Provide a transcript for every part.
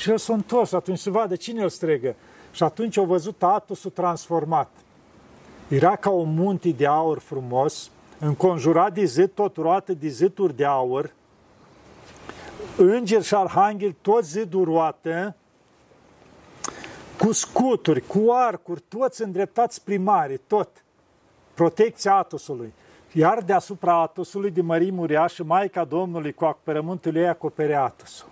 Și el s-a întors atunci să vadă cine îl stregă. Și atunci au văzut Atosul transformat. Era ca un munte de aur frumos, înconjurat de zid, tot roată de ziduri de aur, îngeri și arhanghel, tot zidul roată, cu scuturi, cu arcuri, toți îndreptați primari, tot. Protecția Atosului. Iar deasupra Atosului, de mărimi uriașă, Maica Domnului cu acoperământul ei acopere Atosul.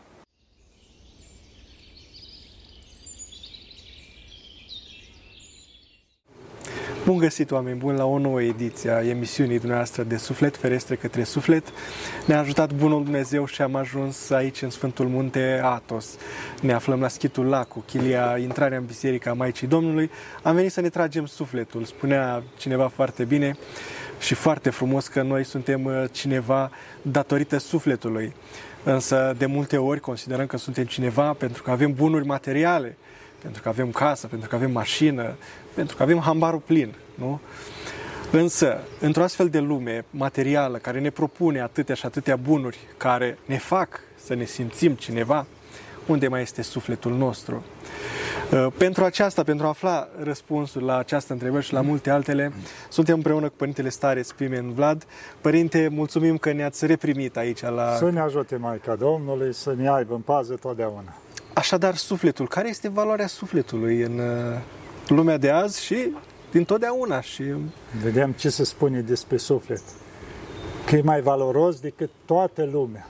Bun găsit, oameni buni, la o nouă ediție a emisiunii dumneavoastră de Suflet, Ferestre către Suflet. Ne-a ajutat Bunul Dumnezeu și am ajuns aici, în Sfântul Munte Atos. Ne aflăm la Schitul Lacu, chilia intrarea în Biserica Maicii Domnului. Am venit să ne tragem sufletul. Spunea cineva foarte bine și foarte frumos că noi suntem uh, cineva datorită sufletului. Însă, de multe ori, considerăm că suntem cineva pentru că avem bunuri materiale, pentru că avem casă, pentru că avem mașină, pentru că avem hambarul plin, nu? Însă, într-o astfel de lume materială care ne propune atâtea și atâtea bunuri care ne fac să ne simțim cineva, unde mai este sufletul nostru? Uh, pentru aceasta, pentru a afla răspunsul la această întrebări și la multe altele, suntem împreună cu Părintele Stare Spimen Vlad. Părinte, mulțumim că ne-ați reprimit aici la... Să ne ajute Maica Domnului, să ne aibă în pază totdeauna. Așadar, sufletul. Care este valoarea sufletului în uh, lumea de azi și din totdeauna? Și... Vedem ce se spune despre suflet. Că e mai valoros decât toată lumea.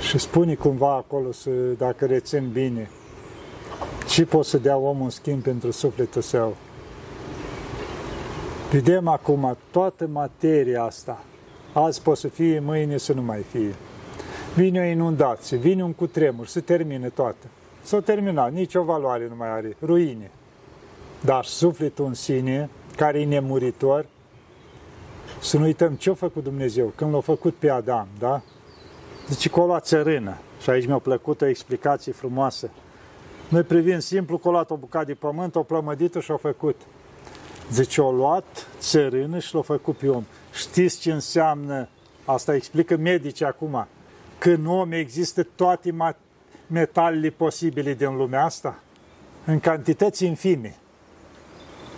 Și spune cumva acolo, să, dacă rețin bine, ce poate să dea omul în schimb pentru sufletul său. Vedem acum toată materia asta. Azi poate să fie, mâine să nu mai fie. Vine o inundație, vine un cutremur, se termină toată. S-a terminat, nicio valoare nu mai are, ruine. Dar sufletul în sine, care e nemuritor, să nu uităm ce a făcut Dumnezeu când l-a făcut pe Adam, da? Zice că o luat țărână. Și aici mi-a plăcut o explicație frumoasă. Noi privim simplu că a luat o bucată de pământ, o plămădit și-o făcut. Zice, o luat țărână și l-a făcut pe om. Știți ce înseamnă? Asta explică medici acum. Că în om există toate metalele posibile din lumea asta, în cantități infime.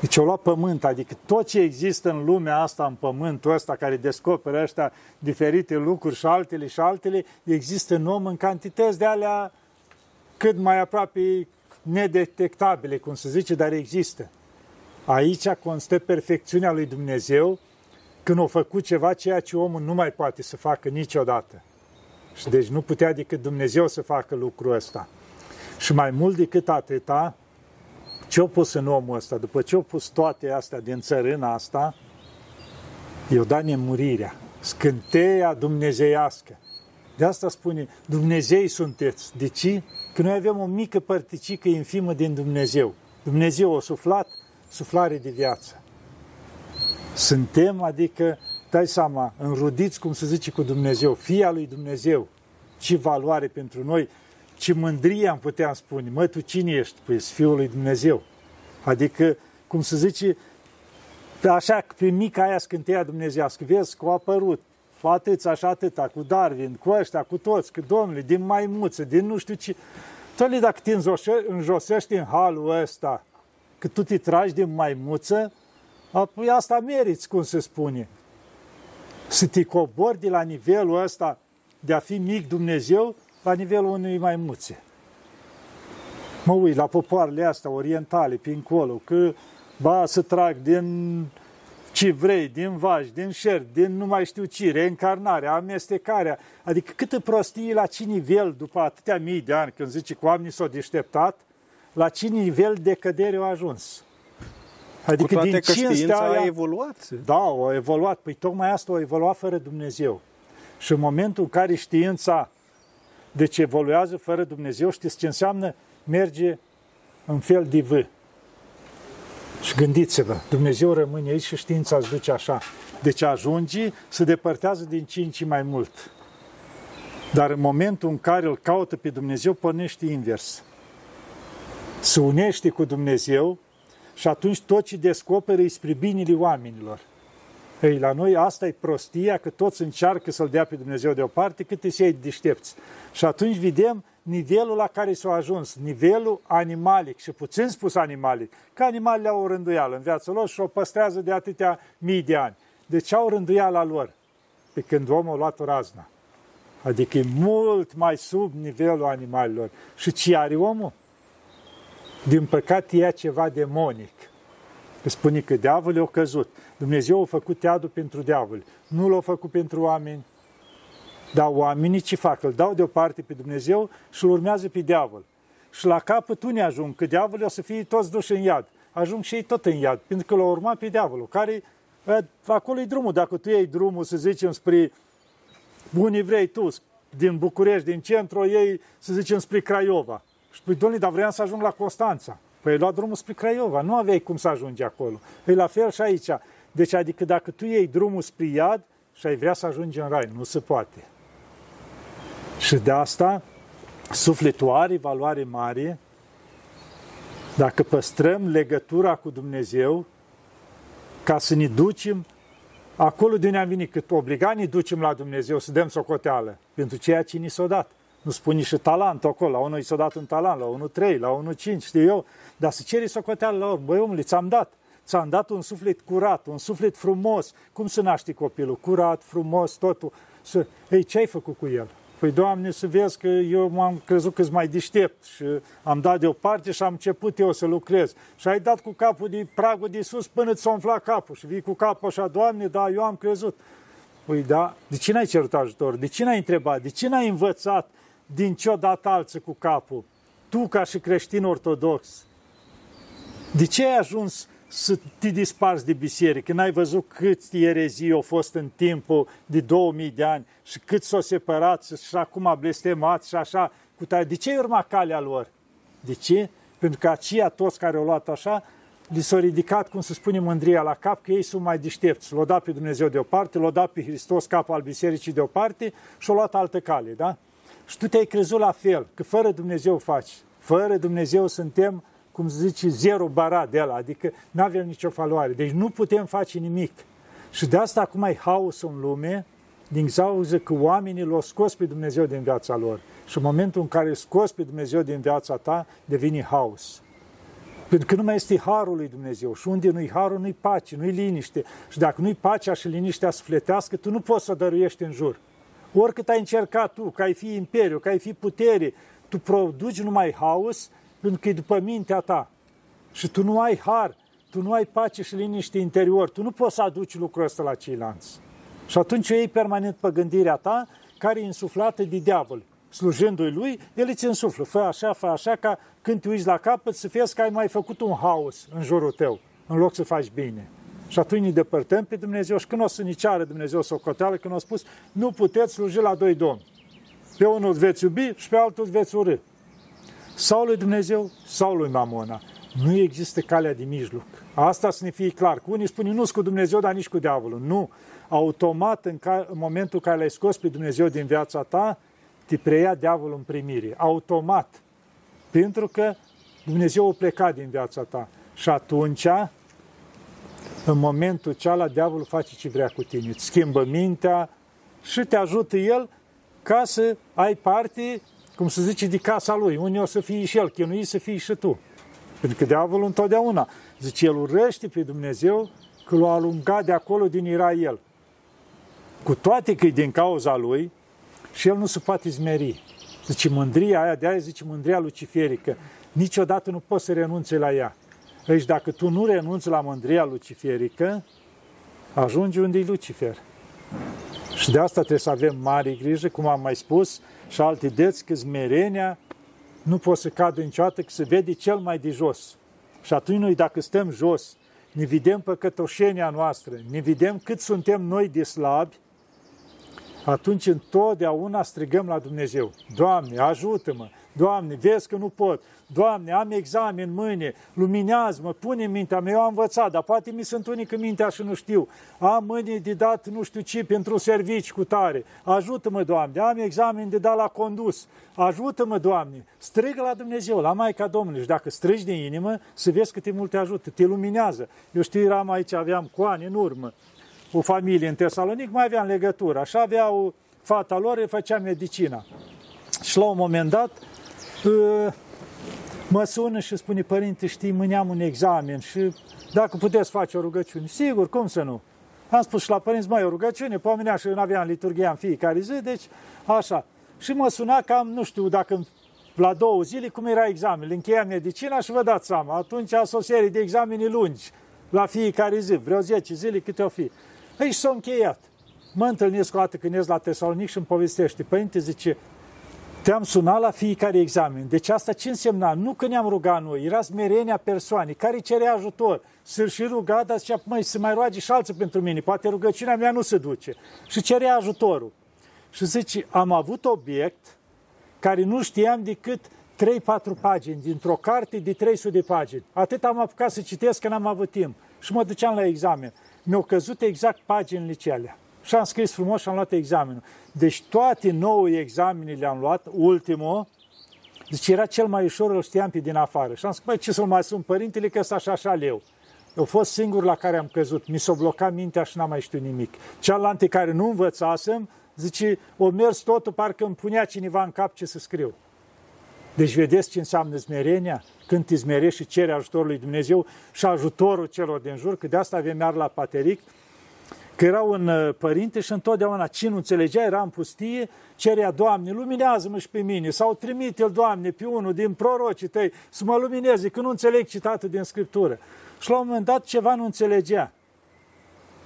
Deci o lua pământ, adică tot ce există în lumea asta, în pământul ăsta, care descoperă ăștia diferite lucruri și altele și altele, există în om în cantități de alea cât mai aproape nedetectabile, cum se zice, dar există. Aici constă perfecțiunea lui Dumnezeu când a făcut ceva ceea ce omul nu mai poate să facă niciodată. Și deci nu putea decât Dumnezeu să facă lucrul ăsta. Și mai mult decât atâta, ce-a pus în omul ăsta? După ce a pus toate astea din țărâna asta, i-a dat nemurirea, scânteia dumnezeiască. De asta spune, Dumnezei sunteți. De ce? Că noi avem o mică părticică infimă din Dumnezeu. Dumnezeu a suflat, suflare de viață. Suntem, adică dai seama, înrudiți, cum se zice, cu Dumnezeu, fia lui Dumnezeu, ce valoare pentru noi, ce mândrie am putea spune, mă, tu cine ești? Păi, fiul lui Dumnezeu. Adică, cum se zice, așa, pe mica aia scânteia dumnezească, vezi că au apărut, cu atâți, așa atâta, cu Darwin, cu ăștia, cu toți, că domnule, din maimuță, din nu știu ce. Tăi, dacă te înjosești în halul ăsta, că tu te tragi din maimuță, apoi asta meriți, cum se spune să te cobori de la nivelul ăsta de a fi mic Dumnezeu la nivelul unui maimuțe. Mă uit la popoarele astea orientale, pe încolo, că ba să trag din ce vrei, din vaci, din șer, din nu mai știu ce, reîncarnarea, amestecarea, adică câtă prostie la ce nivel, după atâtea mii de ani, când zice că oamenii s-au deșteptat, la ce nivel de cădere au ajuns. Adică Cu toate din că știința aia, a evoluat. Da, a evoluat. Păi tocmai asta a evoluat fără Dumnezeu. Și în momentul în care știința deci evoluează fără Dumnezeu, știți ce înseamnă? Merge în fel de V. Și gândiți-vă, Dumnezeu rămâne aici și știința îți duce așa. Deci ajunge, se depărtează din ce în ce mai mult. Dar în momentul în care îl caută pe Dumnezeu, pornește invers. Se unește cu Dumnezeu și atunci tot ce descoperă e spre binele oamenilor. Ei, la noi asta e prostia, că toți încearcă să-L dea pe Dumnezeu deoparte, cât își ei deștepți. Și atunci vedem nivelul la care s-au ajuns, nivelul animalic și puțin spus animalic, că animalele au o rânduială în viața lor și o păstrează de atâtea mii de ani. Deci au rânduiala lor. Pe când omul a luat o razna. Adică e mult mai sub nivelul animalelor. Și ce are omul? Din păcate e ceva demonic. Spune că diavolul a căzut. Dumnezeu a făcut teadul pentru diavol. Nu l-a făcut pentru oameni. Dar oamenii ce fac? Îl dau deoparte pe Dumnezeu și îl urmează pe diavol. Și la capăt unii ajung, că diavolul o să fie toți duși în iad. Ajung și ei tot în iad, pentru că l-au urmat pe diavolul, care acolo e drumul. Dacă tu iei drumul, să zicem, spre unii vrei tu, din București, din centru, ei, să zicem, spre Craiova. Și spui, domnule, dar vreau să ajung la Constanța. Păi ai luat drumul spre Craiova, nu aveai cum să ajungi acolo. E la fel și aici. Deci, adică dacă tu iei drumul spre iad și ai vrea să ajungi în rai, nu se poate. Și de asta, sufletul are valoare mare dacă păstrăm legătura cu Dumnezeu ca să ne ducem acolo de unde am venit, cât obliga ne ducem la Dumnezeu să dăm socoteală pentru ceea ce ni s-a dat. Nu spune și talent acolo, la unul i s-a dat un talent, la unul trei, la unul cinci, știu eu, dar să ceri socoteală la urmă. Băi, omule, ți-am dat. Ți-am dat un suflet curat, un suflet frumos. Cum să naști copilul? Curat, frumos, totul. Să... Ei, ce ai făcut cu el? Păi, Doamne, să vezi că eu m-am crezut că mai deștept și am dat deoparte și am început eu să lucrez. Și ai dat cu capul de pragul de sus până ți-a umflat capul și vii cu capul așa, Doamne, da, eu am crezut. Păi da, de ce n-ai cerut ajutor? De ce n-ai întrebat? De ce n-ai învățat din ce-o dat alții cu capul? Tu ca și creștin ortodox. De ce ai ajuns să te disparți de biserică. N-ai văzut câți erezii au fost în timpul de 2000 de ani și cât s-au separat și acum blestemat și așa. Cu tare. De ce urma calea lor? De ce? Pentru că aceia toți care au luat așa, li s-a ridicat, cum se spune, mândria la cap, că ei sunt mai deștepți. L-au dat pe Dumnezeu deoparte, l-au dat pe Hristos capul al bisericii deoparte și au luat altă cale, da? Și tu te-ai crezut la fel, că fără Dumnezeu faci. Fără Dumnezeu suntem cum se zice, zero barat de la, adică nu avem nicio valoare. Deci nu putem face nimic. Și de asta acum ai haos în lume, din cauza că oamenii l-au scos pe Dumnezeu din viața lor. Și în momentul în care scos pe Dumnezeu din viața ta, devine haos. Pentru că nu mai este harul lui Dumnezeu. Și unde nu-i harul, nu-i pace, nu-i liniște. Și dacă nu-i pacea și liniștea sufletească, tu nu poți să o dăruiești în jur. Oricât ai încercat tu, că ai fi imperiu, că ai fi putere, tu produci numai haos pentru că e după mintea ta. Și tu nu ai har, tu nu ai pace și liniște interior, tu nu poți să aduci lucrul ăsta la ceilalți. Și atunci ei permanent pe gândirea ta, care e insuflată de diavol. Slujându-i lui, el îți însuflă. Fă așa, fă așa, ca când te uiți la capăt să fie că ai mai făcut un haos în jurul tău, în loc să faci bine. Și atunci ne depărtăm pe Dumnezeu și când o să ne ceară Dumnezeu să o coteală, când a spus, nu puteți sluji la doi domni. Pe unul veți iubi și pe altul veți urâ sau lui Dumnezeu, sau lui Mamona. Nu există calea de mijloc. Asta să ne fie clar. Cu unii spun, nu cu Dumnezeu, dar nici cu diavolul. Nu. Automat, în, ca, în momentul în care l-ai scos pe Dumnezeu din viața ta, te preia diavolul în primire. Automat. Pentru că Dumnezeu a plecat din viața ta. Și atunci, în momentul cealaltă, diavolul face ce vrea cu tine. Îți schimbă mintea și te ajută el ca să ai parte cum se zice, de casa lui. Unii o să fie și el chinuit, să fii și tu. Pentru că diavolul întotdeauna, zice, el urăște pe Dumnezeu că l-a alungat de acolo din era el. Cu toate că e din cauza lui și el nu se poate zmeri. Zice, mândria aia, de aia zice mândria luciferică, niciodată nu poți să renunți la ea. Deci dacă tu nu renunți la mândria luciferică, ajungi unde e Lucifer. Și de asta trebuie să avem mare grijă, cum am mai spus, și alte deți că zmerenia nu poate să cadă niciodată, că se vede cel mai de jos. Și atunci noi, dacă stăm jos, ne vedem păcătoșenia noastră, ne vedem cât suntem noi de slabi, atunci întotdeauna strigăm la Dumnezeu. Doamne, ajută-mă! Doamne, vezi că nu pot. Doamne, am examen mâine, luminează-mă, pune mintea mea, eu am învățat, dar poate mi sunt unică mintea și nu știu. Am mâine de dat nu știu ce pentru servici cu tare. Ajută-mă, Doamne, am examen de dat la condus. Ajută-mă, Doamne. Strigă la Dumnezeu, la Maica Domnului. Și dacă strigi din inimă, să vezi cât te mult te ajută, te luminează. Eu știu, eram aici, aveam coane în urmă o familie în Tesalonic, mai aveam legătură. Așa aveau fata lor, făcea medicina. Și la un moment dat ă, mă sună și spune, părinte, știi, mâine am un examen și dacă puteți face o rugăciune. Sigur, cum să nu? Am spus și la părinți, mai o rugăciune, pomenea și nu aveam liturghia în fiecare zi, deci așa. Și mă suna cam, nu știu, dacă la două zile, cum era examenul. Încheia medicina și vă dați seama, atunci a o serie de examene lungi, la fiecare zi, vreo 10 zile câte o fi. Păi și s-a încheiat. Mă întâlnesc o dată când ies la Tesalonic și îmi povestește. Părinte, zice, te-am sunat la fiecare examen. Deci asta ce însemna? Nu că ne-am rugat noi, era smerenia persoanei care cere ajutor. Să-l și ruga, dar zicea, măi, să mai roage și alții pentru mine, poate rugăciunea mea nu se duce. Și cerea ajutorul. Și zice, am avut obiect care nu știam decât 3-4 pagini dintr-o carte de 300 de pagini. Atât am apucat să citesc că n-am avut timp. Și mă duceam la examen. Mi-au căzut exact paginile cele. Și am scris frumos și am luat examenul. Deci toate nouă examene le-am luat, ultimul, deci era cel mai ușor, îl știam pe din afară. Și am zis, băi, ce să-l mai sun părintele, că ăsta așa, așa leu. Eu fost singur la care am căzut, mi s-a blocat mintea și n-am mai știut nimic. Cealaltă care nu învățasem, zice, o mers totul, parcă îmi punea cineva în cap ce să scriu. Deci vedeți ce înseamnă smerenia? Când te smerești și cere ajutorul lui Dumnezeu și ajutorul celor din jur, că de asta avem iar la Pateric, că era un uh, părinte și întotdeauna ce nu înțelegea, era în pustie, cerea, Doamne, luminează-mă și pe mine, sau trimite el, Doamne, pe unul din prorocii tăi să mă lumineze, că nu înțeleg citatul din Scriptură. Și la un moment dat ceva nu înțelegea.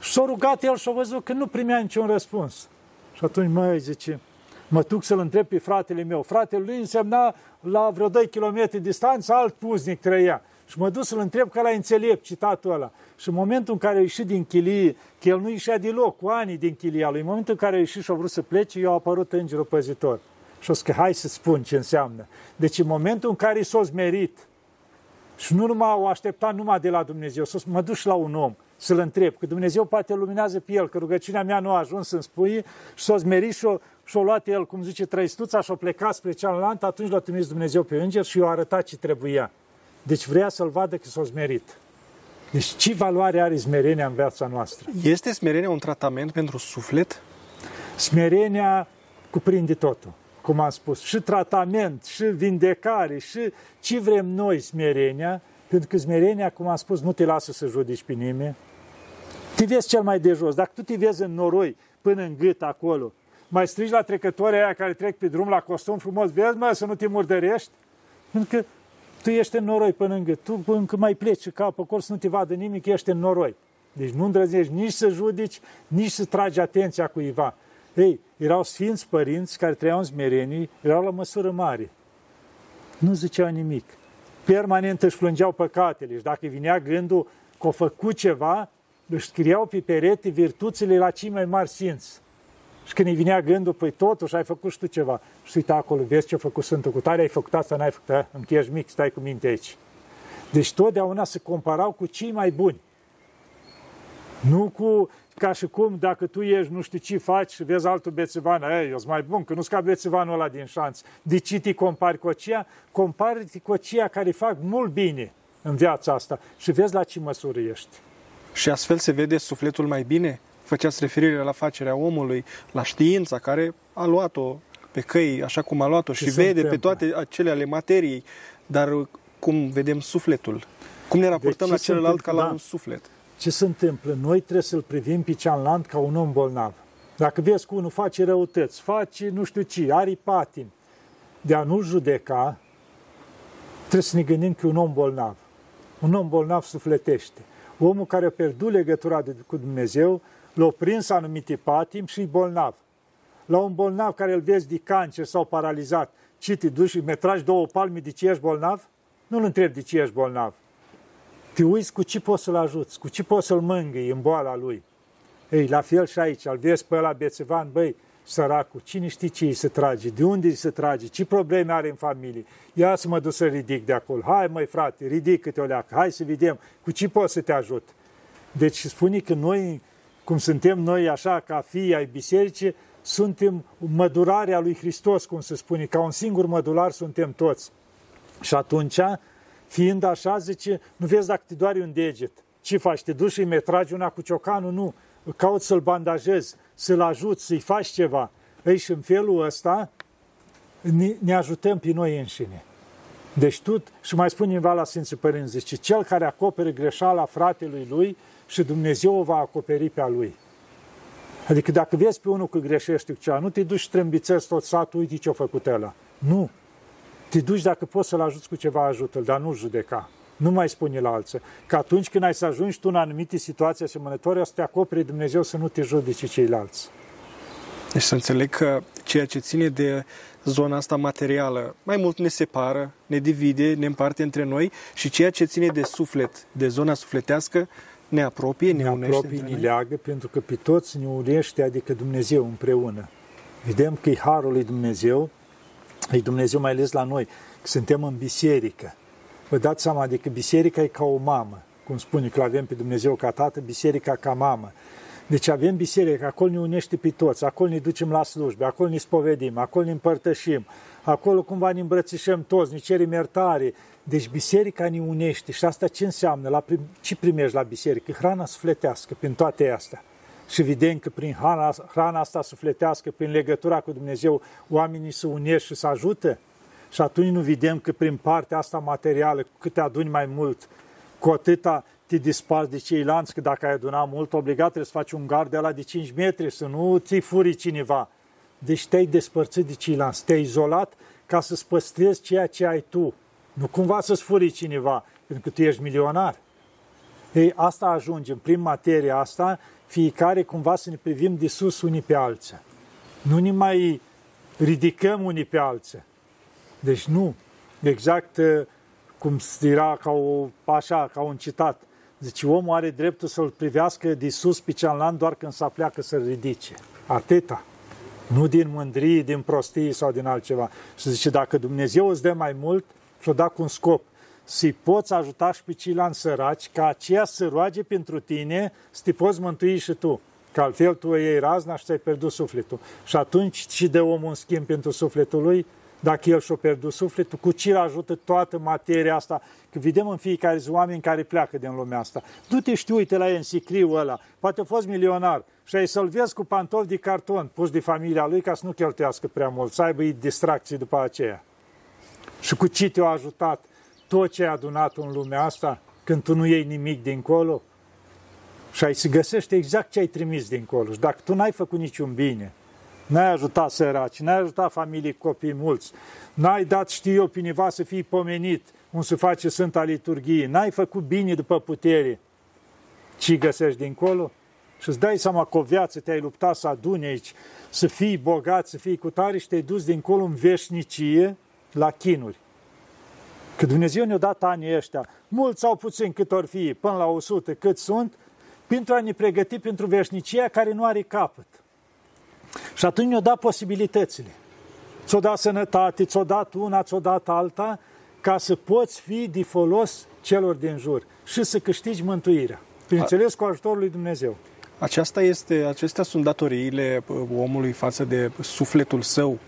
Și s-a rugat el și a văzut că nu primea niciun răspuns. Și atunci, mă, zice, mă duc să-l întreb pe fratele meu. Fratele lui însemna la vreo 2 km distanță, alt puznic trăia. Și mă duc să-l întreb că la înțelept citatul ăla. Și în momentul în care a ieșit din chilie, că el nu ieșea deloc cu ani din chilia lui, în momentul în care a ieșit și a vrut să plece, i-a apărut îngerul păzitor. Și o că hai să spun ce înseamnă. Deci în momentul în care s-a zmerit și nu numai o aștepta numai de la Dumnezeu, să mă duc la un om, să-l întreb, că Dumnezeu poate luminează pe el, că rugăciunea mea nu a ajuns să-mi spui și s-a zmerit și-o, și-o luat el, cum zice, trăistuța și-o plecat spre cealaltă, atunci l-a trimis Dumnezeu pe înger și i-a arătat ce trebuia. Deci vrea să-l vadă că s-a zmerit. Deci ce valoare are smerenia în viața noastră? Este smerenia un tratament pentru suflet? Smerenia cuprinde totul, cum am spus. Și tratament, și vindecare, și ce vrem noi smerenia, pentru că smerenia, cum am spus, nu te lasă să judici pe nimeni. Te vezi cel mai de jos. Dacă tu te vezi în noroi, până în gât acolo, mai strigi la trecătorii aia care trec pe drum la costum frumos, vezi, mă, să nu te murdărești? Pentru că tu ești în noroi până în gât. Tu încă mai pleci cap acolo să nu te vadă nimic, ești în noroi. Deci nu îndrăznești nici să judici, nici să tragi atenția cuiva. Ei, erau sfinți părinți care trăiau în smerenii, erau la măsură mare. Nu ziceau nimic. Permanent își plângeau păcatele și dacă vinea gândul că au făcut ceva, își scriau pe perete virtuțile la cei mai mari simți. Și când îi vinea gândul, păi totuși ai făcut și tu ceva. Și uita acolo, vezi ce a făcut Sfântul cu tare, ai făcut asta, n-ai făcut, eh? încă ești mic, stai cu minte aici. Deci totdeauna se comparau cu cei mai buni. Nu cu, ca și cum, dacă tu ești, nu știu ce faci și vezi altul bețivan, ei, eu sunt mai bun, că nu-ți ca bețivanul ăla din șanț. De ce te compari cu aceea? Compari cu aceea care fac mult bine în viața asta și vezi la ce măsură ești. Și astfel se vede sufletul mai bine? Făceați referire la facerea omului, la știința care a luat-o pe căi așa cum a luat-o și vede întâmplă? pe toate acele ale materiei, dar cum vedem sufletul? Cum ne raportăm deci, la celălalt ca la da. un suflet? Ce se întâmplă? Noi trebuie să-l privim pe cealaltă ca un om bolnav. Dacă vezi că unul face răutăți, face nu știu ce, are patin, de a nu judeca, trebuie să ne gândim că e un om bolnav. Un om bolnav sufletește. Omul care a pierdut legătura de, cu Dumnezeu l-au prins anumite patim și bolnav. La un bolnav care îl vezi de cancer sau paralizat, ce te duci și mi tragi două palme de ce ești bolnav? Nu-l întrebi de ce ești bolnav. Te uiți cu ce poți să-l ajuți, cu ce poți să-l mângâi în boala lui. Ei, la fel și aici, îl vezi pe ăla bețevan, băi, săracul, cine știe ce îi se trage, de unde îi se trage, ce probleme are în familie. Ia să mă duc să ridic de acolo. Hai, măi, frate, ridic câte o leacă, hai să vedem cu ce pot să te ajut. Deci spune că noi cum suntem noi așa ca fii ai bisericii, suntem mădurarea lui Hristos, cum se spune, ca un singur mădular suntem toți. Și atunci, fiind așa, zice, nu vezi dacă te doare un deget. Ce faci? Te duci și îi metragi una cu ciocanul? Nu. cauți să-l bandajezi, să-l ajuți, să-i faci ceva. Ei, și în felul ăsta ne, ne ajutăm pe noi înșine. Deci tu, și mai spune cineva la Sfinții Părinți, zice, cel care acopere greșeala fratelui lui și Dumnezeu o va acoperi pe a lui. Adică dacă vezi pe unul că greșește cu ceva, nu te duci și trâmbițezi tot satul, uite ce-a făcut ăla. Nu. Te duci dacă poți să-l ajuți cu ceva, ajută-l, dar nu judeca. Nu mai spune la alții. Că atunci când ai să ajungi tu în anumite situații asemănătoare, o să te acopere Dumnezeu să nu te judece ceilalți. Deci să înțeleg că ceea ce ține de zona asta materială mai mult ne separă, ne divide, ne împarte între noi și ceea ce ține de suflet, de zona sufletească, ne apropie, ne, ne unește. Apropie, ne leagă, pentru că pe toți ne unește, adică Dumnezeu împreună. Vedem că e Harul lui Dumnezeu, e Dumnezeu mai ales la noi, că suntem în biserică. Vă dați seama, adică biserica e ca o mamă, cum spune că avem pe Dumnezeu ca tată, biserica ca mamă. Deci avem biserică, acolo ne unește pe toți, acolo ne ducem la slujbe, acolo ne spovedim, acolo ne împărtășim, acolo cumva ne îmbrățișăm toți, ne cerem iertare. Deci biserica ne unește și asta ce înseamnă? La prim, ce primești la biserică? Hrana sufletească prin toate astea. Și evident că prin hrana, hrana asta sufletească, prin legătura cu Dumnezeu, oamenii se unesc și se ajută. Și atunci nu vedem că prin partea asta materială, cât te aduni mai mult, cu atâta te disparți de ceilalți, că dacă ai adunat mult, obligat trebuie să faci un gard de la de 5 metri, să nu ți furi cineva. Deci te-ai despărțit de ceilalți, te-ai izolat ca să-ți păstrezi ceea ce ai tu. Nu cumva să-ți furi cineva, pentru că tu ești milionar. Ei, asta ajungem, prin materia asta, fiecare cumva să ne privim de sus unii pe alții. Nu ne mai ridicăm unii pe alții. Deci nu. Exact uh, cum era ca o, așa, ca un citat. Zice, omul are dreptul să-l privească de sus pe cealaltă doar când se pleacă să-l ridice. Atâta. Nu din mândrie, din prostie sau din altceva. Și zice, dacă Dumnezeu îți dă mai mult, și-o da cu un scop. Să-i poți ajuta și pe ceilalți săraci, ca aceea să roage pentru tine, să te poți mântui și tu. Că altfel tu iei razna și ți-ai pierdut sufletul. Și atunci și de omul un schimb pentru sufletul lui, dacă el și-a pierdut sufletul, cu ce ajută toată materia asta? Că vedem în fiecare zi oameni care pleacă din lumea asta. Du-te și uite la el în sicriu ăla, poate a fost milionar și ai să-l vezi cu pantofi de carton pus de familia lui ca să nu cheltuiască prea mult, să aibă distracții după aceea. Și cu ce te-a ajutat tot ce ai adunat în lumea asta când tu nu iei nimic dincolo? Și ai să găsești exact ce ai trimis dincolo. Și dacă tu n-ai făcut niciun bine, n-ai ajutat săraci, n-ai ajutat familii copii mulți, n-ai dat, știu eu, pe să fii pomenit, cum se face Sfânta Liturghie, n-ai făcut bine după putere, ce găsești dincolo? Și îți dai seama că o viață te-ai luptat să aduni aici, să fii bogat, să fii cu tare și te-ai dus dincolo în veșnicie la chinuri. Că Dumnezeu ne-a dat anii ăștia, mulți sau puțin cât ori fi, până la 100 cât sunt, pentru a ne pregăti pentru veșnicia care nu are capăt. Și atunci ne-a dat posibilitățile. Ți-o dat sănătate, ți-o dat una, ți-o dat alta, ca să poți fi de folos celor din jur și să câștigi mântuirea. Bineînțeles, cu ajutorul lui Dumnezeu. Aceasta este, acestea sunt datoriile omului față de sufletul său,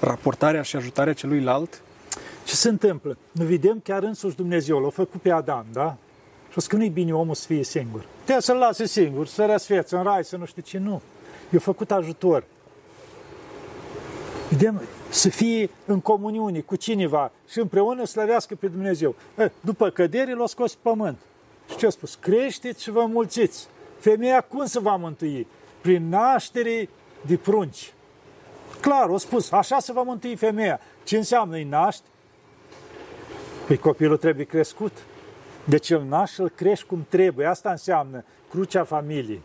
raportarea și ajutarea celuilalt? Ce se întâmplă? Nu vedem chiar însuși Dumnezeu, l-a făcut pe Adam, da? Și că nu-i bine omul să fie singur. Trebuie să-l lase singur, să răsfețe în rai, să nu știu ce, nu i-a făcut ajutor. Vedem, să fie în comuniune cu cineva și împreună slăvească pe Dumnezeu. După cădere l-a scos pământ. Și ce a spus? Creșteți și vă mulțiți. Femeia cum se va mântui? Prin naștere de prunci. Clar, a spus, așa se va mântui femeia. Ce înseamnă îi naști? Păi copilul trebuie crescut. Deci îl naști și îl crești cum trebuie. Asta înseamnă crucea familiei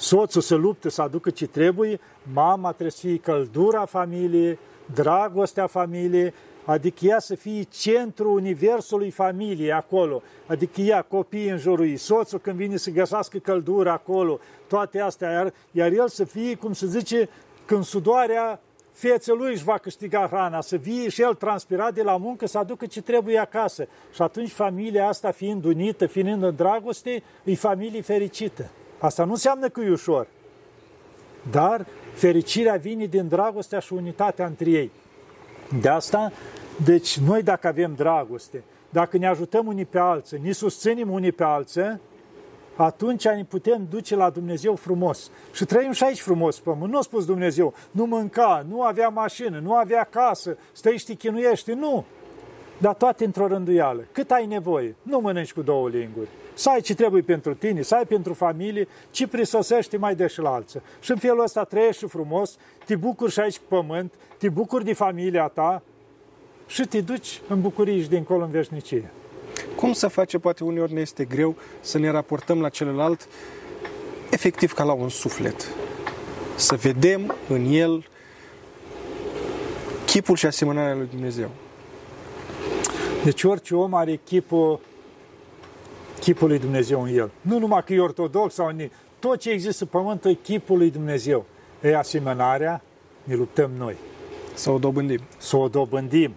soțul să lupte să aducă ce trebuie, mama trebuie să fie căldura familiei, dragostea familiei, adică ea să fie centrul universului familiei acolo, adică ea, copiii în jurul ei, soțul când vine să găsească căldură acolo, toate astea, iar, iar el să fie, cum se zice, când sudoarea feței lui își va câștiga hrana, să vie și el transpirat de la muncă, să aducă ce trebuie acasă. Și atunci familia asta fiind unită, fiind în dragoste, e familie fericită. Asta nu înseamnă că e ușor, dar fericirea vine din dragostea și unitatea între ei. De asta, deci noi dacă avem dragoste, dacă ne ajutăm unii pe alții, ne susținem unii pe alții, atunci ne putem duce la Dumnezeu frumos. Și trăim și aici frumos pe pământ. Nu a spus Dumnezeu, nu mânca, nu avea mașină, nu avea casă, stai și chinuiești. Nu! Dar toate într-o rânduială. Cât ai nevoie? Nu mănânci cu două linguri. Să ai ce trebuie pentru tine, să ai pentru familie, ci prisosești mai de și la alții. Și în felul ăsta trăiești frumos, te bucuri și aici cu pământ, te bucuri de familia ta și te duci în bucurie și dincolo în veșnicie. Cum să face, poate uneori ne este greu să ne raportăm la celălalt efectiv ca la un suflet. Să vedem în el chipul și asemănarea lui Dumnezeu. Deci orice om are chipul, chipul lui Dumnezeu în el. Nu numai că e ortodox sau ni, tot ce există pe pământ e chipul lui Dumnezeu. E asemănarea, ne luptăm noi. Să o dobândim. Să o dobândim.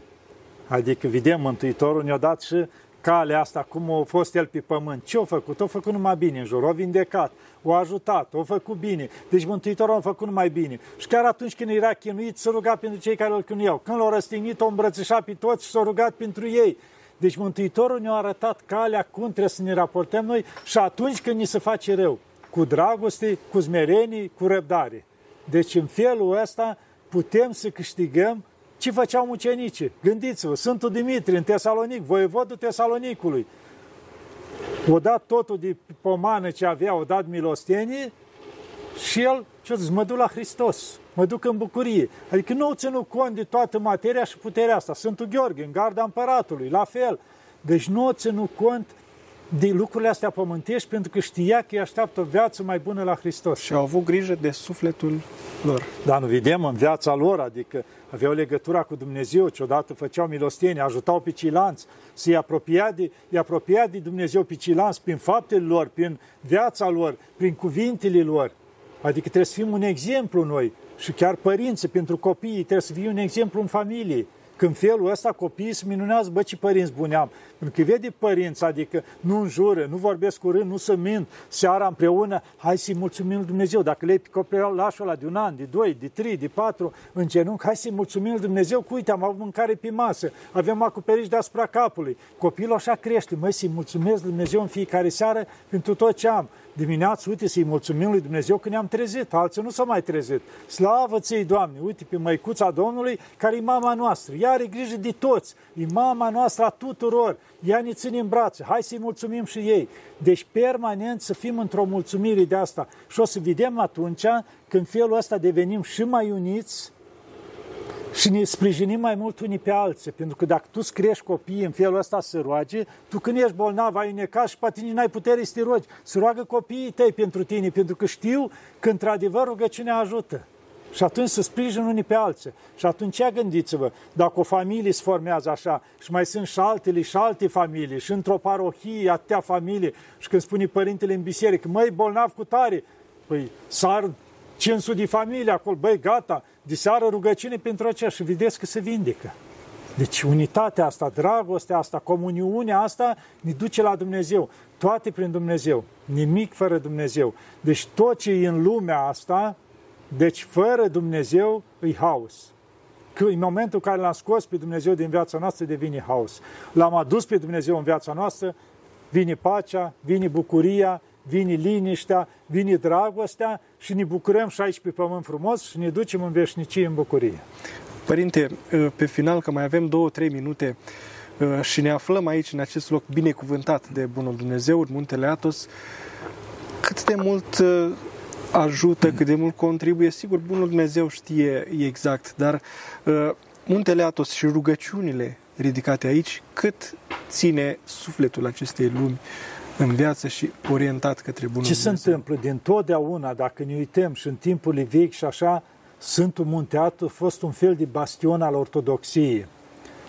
Adică, vedem, Mântuitorul ne-a dat și calea asta, cum a fost el pe pământ. Ce a făcut? A făcut numai bine în jur, a vindecat, a ajutat, a făcut bine. Deci Mântuitorul a făcut numai bine. Și chiar atunci când era chinuit, s-a rugat pentru cei care îl chinuiau. Când l-au răstignit, a îmbrățișat pe toți și s-a rugat pentru ei. Deci Mântuitorul ne-a arătat calea cum trebuie să ne raportăm noi și atunci când ni se face rău. Cu dragoste, cu smerenie, cu răbdare. Deci în felul ăsta putem să câștigăm ce făceau mucenicii? Gândiți-vă, Sfântul Dimitrie în Tesalonic, voievodul Tesalonicului. O dat totul de pomană ce avea, o dat milostenie și el, ce zis, mă duc la Hristos, mă duc în bucurie. Adică nu au ținut cont de toată materia și puterea asta. Sfântul Gheorghe, în garda împăratului, la fel. Deci nu au ținut cont de lucrurile astea pământești pentru că știa că îi așteaptă o viață mai bună la Hristos. Și au avut grijă de sufletul lor. Da, nu vedem în viața lor, adică aveau legătura cu Dumnezeu, ce odată făceau milostenie, ajutau pe cilanți, să-i apropia de, îi apropia de Dumnezeu pe cilanți prin faptele lor, prin viața lor, prin cuvintele lor. Adică trebuie să fim un exemplu noi și chiar părinții pentru copiii trebuie să fie un exemplu în familie. Când felul ăsta copiii se minunează, bă, ce părinți buni am. Pentru că vede părinți, adică nu înjură, nu vorbesc curând, nu se mint, seara împreună, hai să-i mulțumim lui Dumnezeu. Dacă le copilașul ăla de un an, de doi, de trei, de patru, în genunchi, hai să-i mulțumim lui Dumnezeu că uite, am avut mâncare pe masă, avem acoperiș deasupra capului. Copilul așa crește, măi, să-i mulțumesc lui Dumnezeu în fiecare seară pentru tot ce am dimineață, uite, să-i mulțumim lui Dumnezeu că ne-am trezit, alții nu s-au mai trezit. Slavă ți Doamne, uite pe măicuța Domnului, care e mama noastră. Ea are grijă de toți, e mama noastră a tuturor. Ea ne ține în brațe, hai să-i mulțumim și ei. Deci permanent să fim într-o mulțumire de asta. Și o să vedem atunci când felul ăsta devenim și mai uniți, și ne sprijinim mai mult unii pe alții, pentru că dacă tu îți crești copiii în felul ăsta să roage, tu când ești bolnav, ai necat și poate nici n-ai putere să te rogi. Să roagă copiii tăi pentru tine, pentru că știu că într-adevăr rugăciunea ajută. Și atunci să sprijin unii pe alții. Și atunci gândiți-vă, dacă o familie se formează așa și mai sunt și altele și alte familii și într-o parohie atâtea familii și când spune părintele în biserică, măi, bolnav cu tare, păi sar 500 de familii acolo, băi, gata, de seară rugăciune pentru aceea și vedeți că se vindecă. Deci unitatea asta, dragostea asta, comuniunea asta ne duce la Dumnezeu. Toate prin Dumnezeu. Nimic fără Dumnezeu. Deci tot ce e în lumea asta, deci fără Dumnezeu îi haos. Că în momentul în care l-am scos pe Dumnezeu din viața noastră, devine haos. L-am adus pe Dumnezeu în viața noastră, vine pacea, vine bucuria, vine liniștea, vine dragostea și ne bucurăm și aici pe pământ frumos și ne ducem în veșnicie în bucurie. Părinte, ă, pe final, că mai avem două-trei minute ă, și ne aflăm aici, în acest loc binecuvântat de Bunul Dumnezeu, în Muntele Atos, cât de mult ă, ajută, cât de mult contribuie, sigur, Bunul Dumnezeu știe exact, dar Muntele Atos și rugăciunile ridicate aici, cât ține sufletul acestei lumi în viață și orientat către bunul Ce Dumnezeu. se întâmplă din totdeauna, dacă ne uităm și în timpul vechi și așa, Sfântul Munteatu a fost un fel de bastion al ortodoxiei.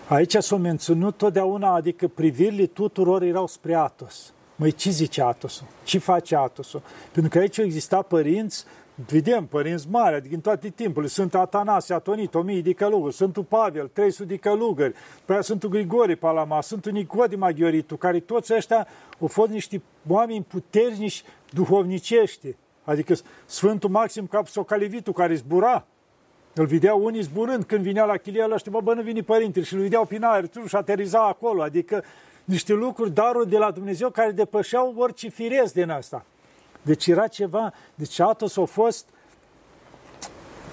Aici s-a menționat totdeauna, adică privirile tuturor erau spre Atos. Măi, ce zice Atosul? Ce face Atosul? Pentru că aici exista părinți Vedem părinți mari, adică în toate timpurile. Sunt Atanasie, Atonit, 1000 de călugări, Sfântul Pavel, 300 de călugări, pe aia Sfântul Grigori Palama, Sfântul Nicodem Maghioritu, care toți ăștia au fost niște oameni puternici duhovnicești. Adică Sfântul Maxim Capsocalivitu, care zbura, Îl vedeau unii zburând când vinea la chilia ăla, știu, bă, bă, nu vine părintele și îl vedeau prin aer și ateriza acolo. Adică niște lucruri, daruri de la Dumnezeu care depășeau orice firesc din asta. Deci era ceva, deci Atos a fost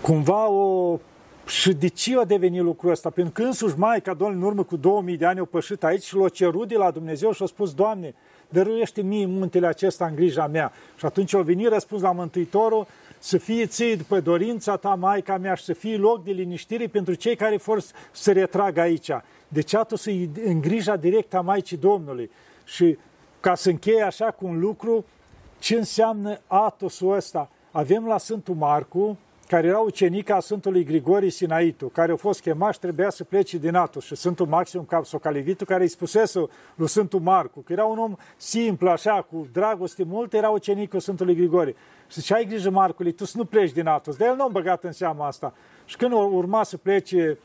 cumva o... Și de ce a devenit lucrul ăsta? Pentru că însuși Maica Domnului în urmă cu 2000 de ani a pășit aici și l-a cerut de la Dumnezeu și a spus, Doamne, dăruiește mie muntele acesta în grija mea. Și atunci a venit răspuns la Mântuitorul, să fie ție după dorința ta, Maica mea, și să fie loc de liniștire pentru cei care vor să se retragă aici. Deci Atos e în grija directă a Maicii Domnului. Și ca să încheie așa cu un lucru, ce înseamnă Atosul ăsta? Avem la Sfântul Marcu, care era ucenica a Sfântului Grigori Sinaitu, care a fost chemat și trebuia să plece din Atos. Și Sfântul Maxim Capsocalivitu, care îi spusese lui Sfântul Marcu, că era un om simplu, așa, cu dragoste mult, era ucenicul Sfântului Grigori. Și zice, ai grijă, Marcului, tu să nu pleci din Atos. Dar el nu a băgat în seama asta. Și când urma să plece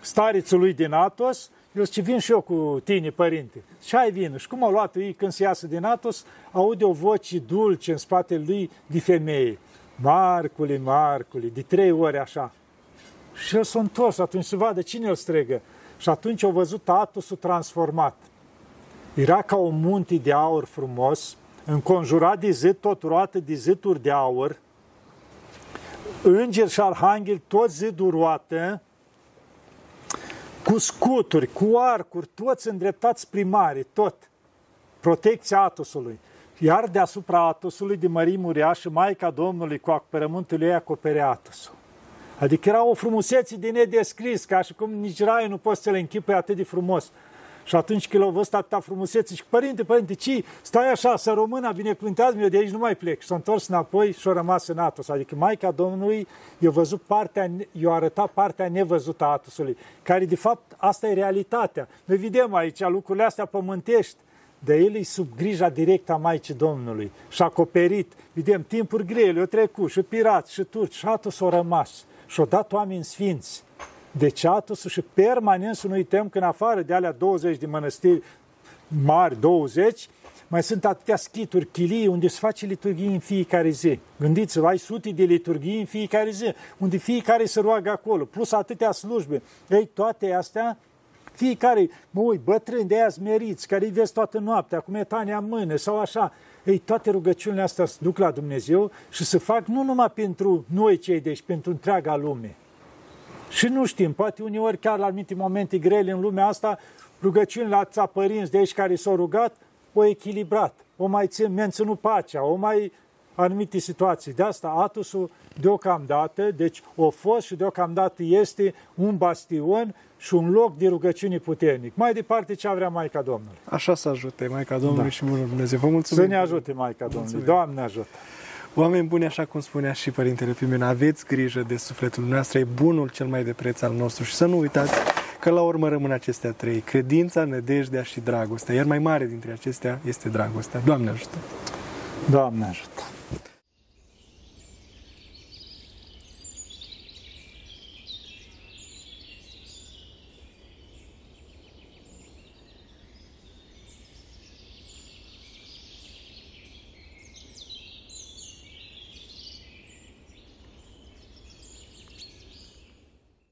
starițul lui din Atos, el zice, vin și eu cu tine, părinte. Și ai vină. Și cum au luat ei când se iasă din Atos, aude o voce dulce în spatele lui de femeie. Marcule, Marcule, de trei ori așa. Și el s-a întors atunci să vadă cine îl strigă. Și atunci au văzut Atosul transformat. Era ca un munte de aur frumos, înconjurat de zid, tot roată de ziduri de aur, îngeri și arhanghel, tot zidul roată, cu scuturi, cu arcuri, toți îndreptați primari, tot. Protecția Atosului. Iar deasupra Atosului de mărimi uriașă, Maica Domnului cu acoperământul ei acopere Atosul. Adică era o frumusețe de nedescris, ca și cum nici raiul nu poți să le închipui atât de frumos. Și atunci când l-au văzut atâta frumusețe și părinte, părinte, ci stai așa, să româna, binecuvântează-mi, eu de aici nu mai plec. Și s-a întors înapoi și a rămas în Atos. Adică Maica Domnului i-a văzut partea, i-a arătat partea nevăzută a Atosului, care de fapt asta e realitatea. Noi vedem aici lucrurile astea pământești, de el e sub grija directă a Maicii Domnului și acoperit. Vedem timpuri grele, o trecut și pirați, și turci, și Atos au rămas și au dat oameni sfinți deci Atosul și permanent să nu uităm că în afară de alea 20 de mănăstiri mari, 20, mai sunt atâtea schituri, chilii, unde se face liturghie în fiecare zi. Gândiți-vă, ai sute de liturghii în fiecare zi, unde fiecare se roagă acolo, plus atâtea slujbe. Ei, toate astea, fiecare, mă uit, bătrâni de aia meriți, care îi vezi toată noaptea, cu metania în mână sau așa. Ei, toate rugăciunile astea se duc la Dumnezeu și se fac nu numai pentru noi cei deci, pentru întreaga lume. Și nu știm, poate uneori chiar la anumite momente grele în lumea asta, rugăciunile la țapărinți de aici care s-au rugat, o echilibrat, o mai țin, menținut pacea, o mai anumite situații. De asta Atusul deocamdată, deci o fost și deocamdată este un bastion și un loc de rugăciune puternic. Mai departe ce vrea Maica Domnului. Așa să ajute Maica Domnului da. și Bunul Dumnezeu. Vă mulțumim. Să ne ajute Maica Domnului. Doamne ajută. Oameni buni, așa cum spunea și Părintele Pimen, aveți grijă de sufletul nostru, e bunul cel mai de preț al nostru și să nu uitați că la urmă rămân acestea trei, credința, nădejdea și dragostea, iar mai mare dintre acestea este dragostea. Doamne ajută! Doamne ajută!